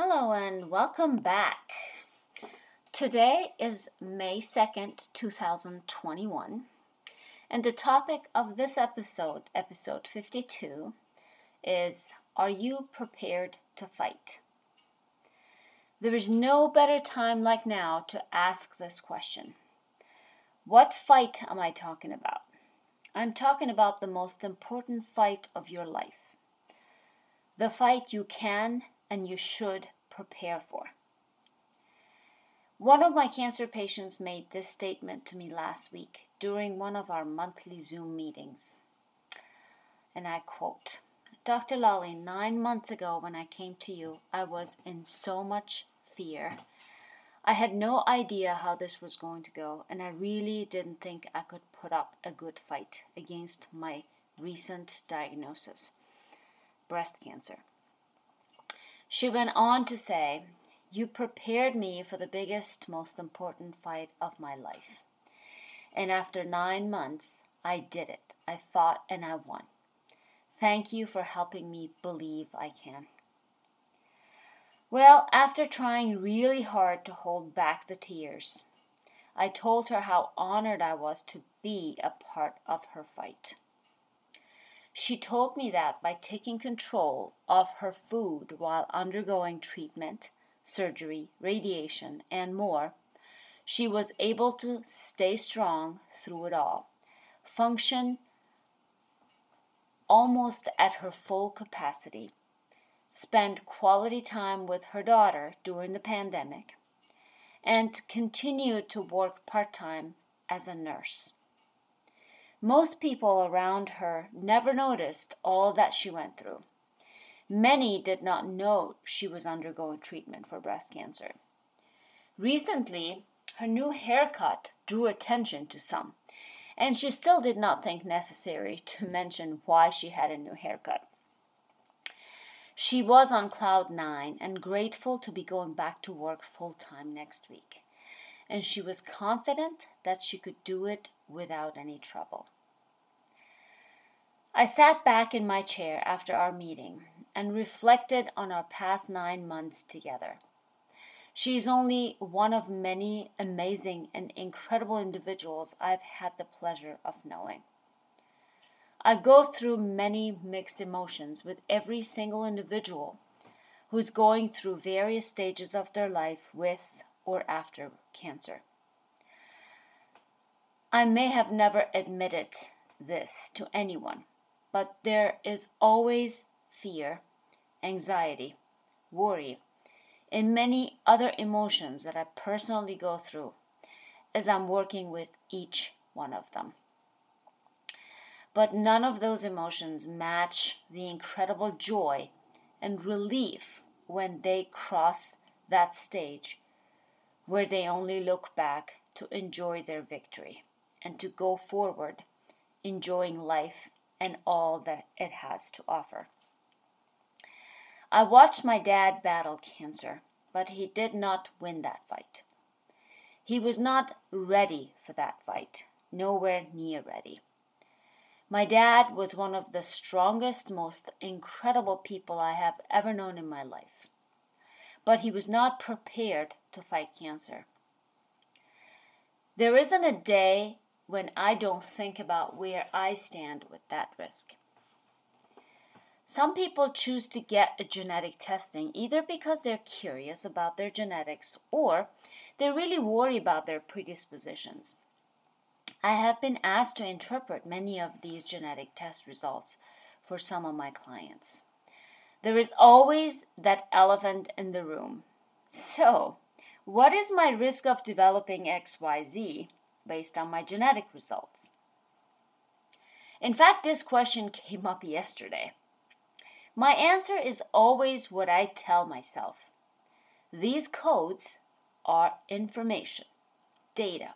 Hello and welcome back. Today is May 2nd, 2021, and the topic of this episode, episode 52, is Are you prepared to fight? There is no better time like now to ask this question. What fight am I talking about? I'm talking about the most important fight of your life. The fight you can and you should prepare for. One of my cancer patients made this statement to me last week during one of our monthly Zoom meetings. And I quote Dr. Lolly, nine months ago when I came to you, I was in so much fear. I had no idea how this was going to go, and I really didn't think I could put up a good fight against my recent diagnosis breast cancer. She went on to say, You prepared me for the biggest, most important fight of my life. And after nine months, I did it. I fought and I won. Thank you for helping me believe I can. Well, after trying really hard to hold back the tears, I told her how honored I was to be a part of her fight. She told me that by taking control of her food while undergoing treatment, surgery, radiation, and more, she was able to stay strong through it all, function almost at her full capacity, spend quality time with her daughter during the pandemic, and continue to work part time as a nurse. Most people around her never noticed all that she went through. Many did not know she was undergoing treatment for breast cancer. Recently, her new haircut drew attention to some, and she still did not think necessary to mention why she had a new haircut. She was on cloud nine and grateful to be going back to work full time next week and she was confident that she could do it without any trouble. I sat back in my chair after our meeting and reflected on our past nine months together. She is only one of many amazing and incredible individuals I've had the pleasure of knowing. I go through many mixed emotions with every single individual who's going through various stages of their life with or after cancer. I may have never admitted this to anyone, but there is always fear, anxiety, worry, and many other emotions that I personally go through as I'm working with each one of them. But none of those emotions match the incredible joy and relief when they cross that stage where they only look back to enjoy their victory and to go forward, enjoying life and all that it has to offer. I watched my dad battle cancer, but he did not win that fight. He was not ready for that fight, nowhere near ready. My dad was one of the strongest, most incredible people I have ever known in my life but he was not prepared to fight cancer. There isn't a day when I don't think about where I stand with that risk. Some people choose to get a genetic testing either because they're curious about their genetics or they really worry about their predispositions. I have been asked to interpret many of these genetic test results for some of my clients. There is always that elephant in the room. So, what is my risk of developing XYZ based on my genetic results? In fact, this question came up yesterday. My answer is always what I tell myself. These codes are information, data,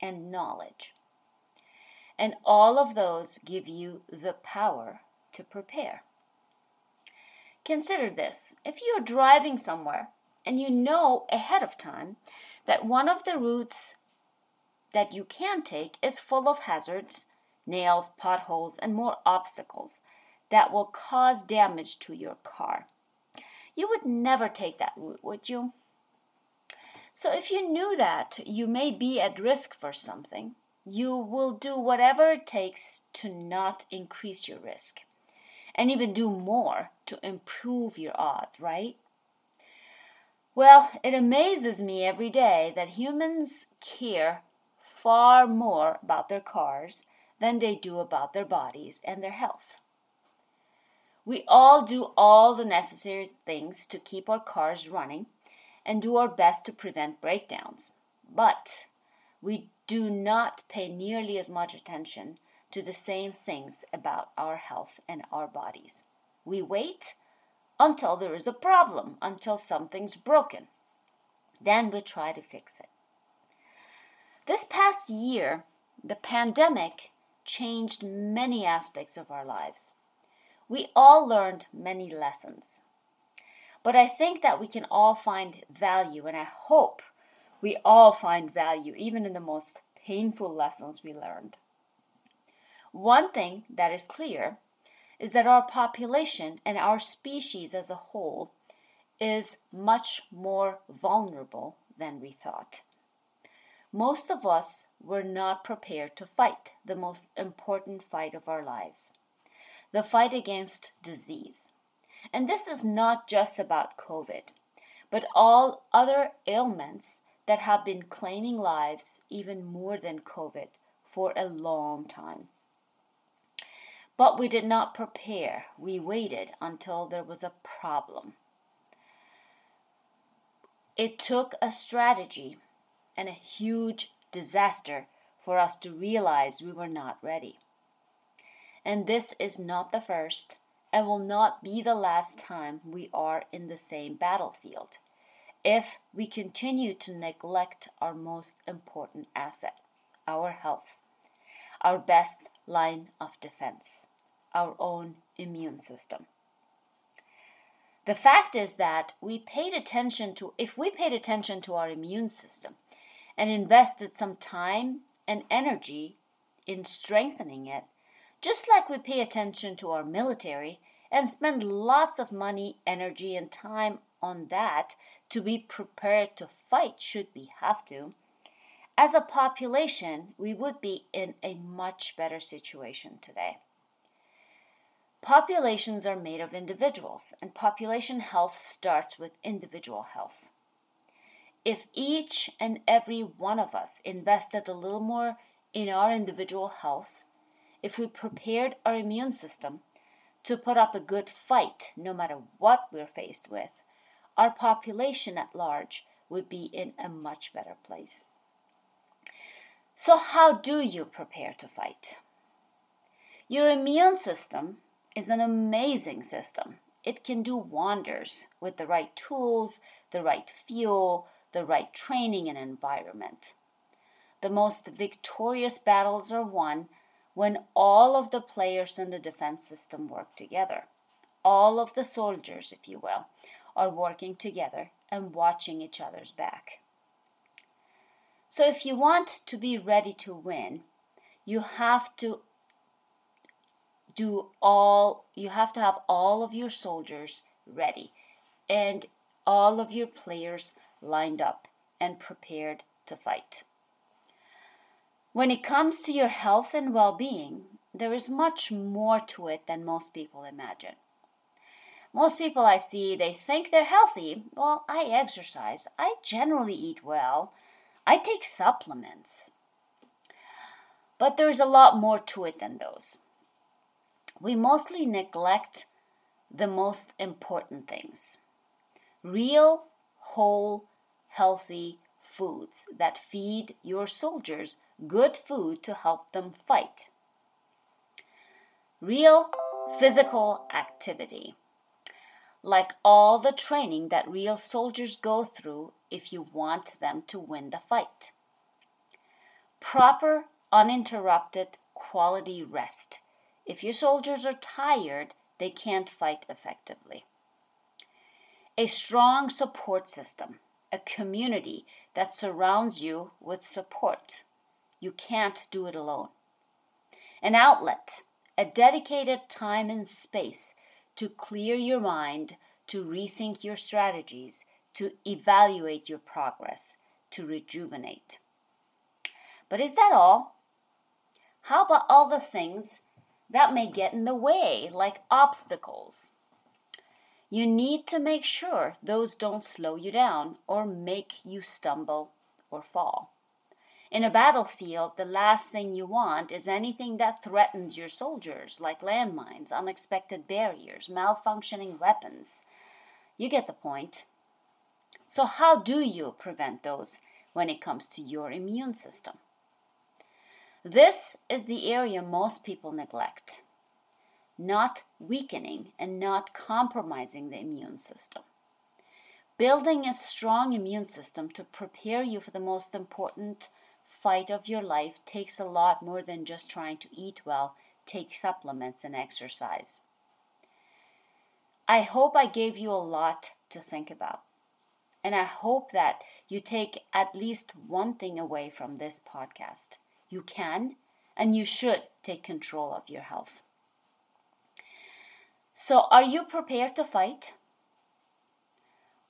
and knowledge. And all of those give you the power to prepare. Consider this if you are driving somewhere and you know ahead of time that one of the routes that you can take is full of hazards, nails, potholes, and more obstacles that will cause damage to your car. You would never take that route, would you? So if you knew that you may be at risk for something, you will do whatever it takes to not increase your risk and even do more to improve your odds, right? Well, it amazes me every day that humans care far more about their cars than they do about their bodies and their health. We all do all the necessary things to keep our cars running and do our best to prevent breakdowns. But we do not pay nearly as much attention to the same things about our health and our bodies. We wait until there is a problem, until something's broken. Then we try to fix it. This past year, the pandemic changed many aspects of our lives. We all learned many lessons. But I think that we can all find value, and I hope we all find value, even in the most painful lessons we learned. One thing that is clear is that our population and our species as a whole is much more vulnerable than we thought. Most of us were not prepared to fight the most important fight of our lives the fight against disease. And this is not just about COVID, but all other ailments that have been claiming lives even more than COVID for a long time. But we did not prepare. We waited until there was a problem. It took a strategy and a huge disaster for us to realize we were not ready and this is not the first and will not be the last time we are in the same battlefield if we continue to neglect our most important asset, our health, our best line of defense, our own immune system. The fact is that we paid attention to, if we paid attention to our immune system and invested some time and energy in strengthening it, just like we pay attention to our military and spend lots of money, energy, and time on that to be prepared to fight should we have to, as a population, we would be in a much better situation today. Populations are made of individuals, and population health starts with individual health. If each and every one of us invested a little more in our individual health, if we prepared our immune system to put up a good fight no matter what we're faced with, our population at large would be in a much better place. So, how do you prepare to fight? Your immune system is an amazing system. It can do wonders with the right tools, the right fuel, the right training and environment. The most victorious battles are won when all of the players in the defense system work together. All of the soldiers, if you will, are working together and watching each other's back. So, if you want to be ready to win, you have to do all, you have to have all of your soldiers ready and all of your players lined up and prepared to fight. When it comes to your health and well being, there is much more to it than most people imagine. Most people I see, they think they're healthy. Well, I exercise. I generally eat well. I take supplements. But there's a lot more to it than those. We mostly neglect the most important things real, whole, healthy foods that feed your soldiers good food to help them fight. Real physical activity. Like all the training that real soldiers go through if you want them to win the fight. Proper, uninterrupted, quality rest. If your soldiers are tired, they can't fight effectively. A strong support system, a community that surrounds you with support. You can't do it alone. An outlet, a dedicated time and space to clear your mind, to rethink your strategies, to evaluate your progress, to rejuvenate. But is that all? How about all the things that may get in the way, like obstacles? You need to make sure those don't slow you down or make you stumble or fall. In a battlefield, the last thing you want is anything that threatens your soldiers, like landmines, unexpected barriers, malfunctioning weapons. You get the point. So, how do you prevent those when it comes to your immune system? This is the area most people neglect. Not weakening and not compromising the immune system. Building a strong immune system to prepare you for the most important fight of your life takes a lot more than just trying to eat well, take supplements, and exercise. I hope I gave you a lot to think about. And I hope that you take at least one thing away from this podcast. You can and you should take control of your health. So, are you prepared to fight?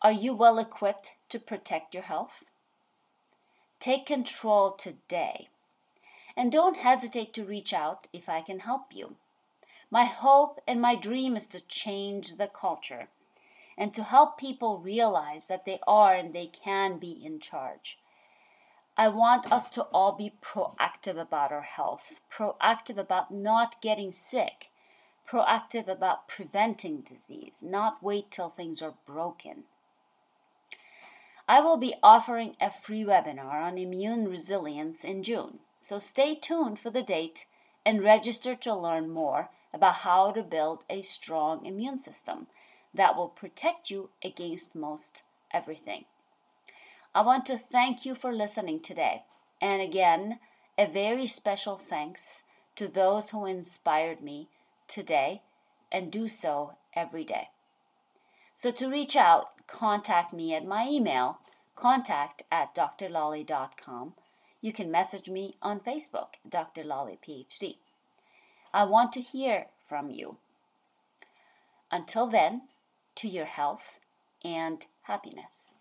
Are you well equipped to protect your health? Take control today. And don't hesitate to reach out if I can help you. My hope and my dream is to change the culture and to help people realize that they are and they can be in charge. I want us to all be proactive about our health, proactive about not getting sick, proactive about preventing disease, not wait till things are broken. I will be offering a free webinar on immune resilience in June, so stay tuned for the date and register to learn more about how to build a strong immune system that will protect you against most everything. I want to thank you for listening today, and again, a very special thanks to those who inspired me today and do so every day. So to reach out, contact me at my email, contact at drlolly.com. You can message me on Facebook, Dr. Lolly PhD. I want to hear from you. Until then, to your health and happiness.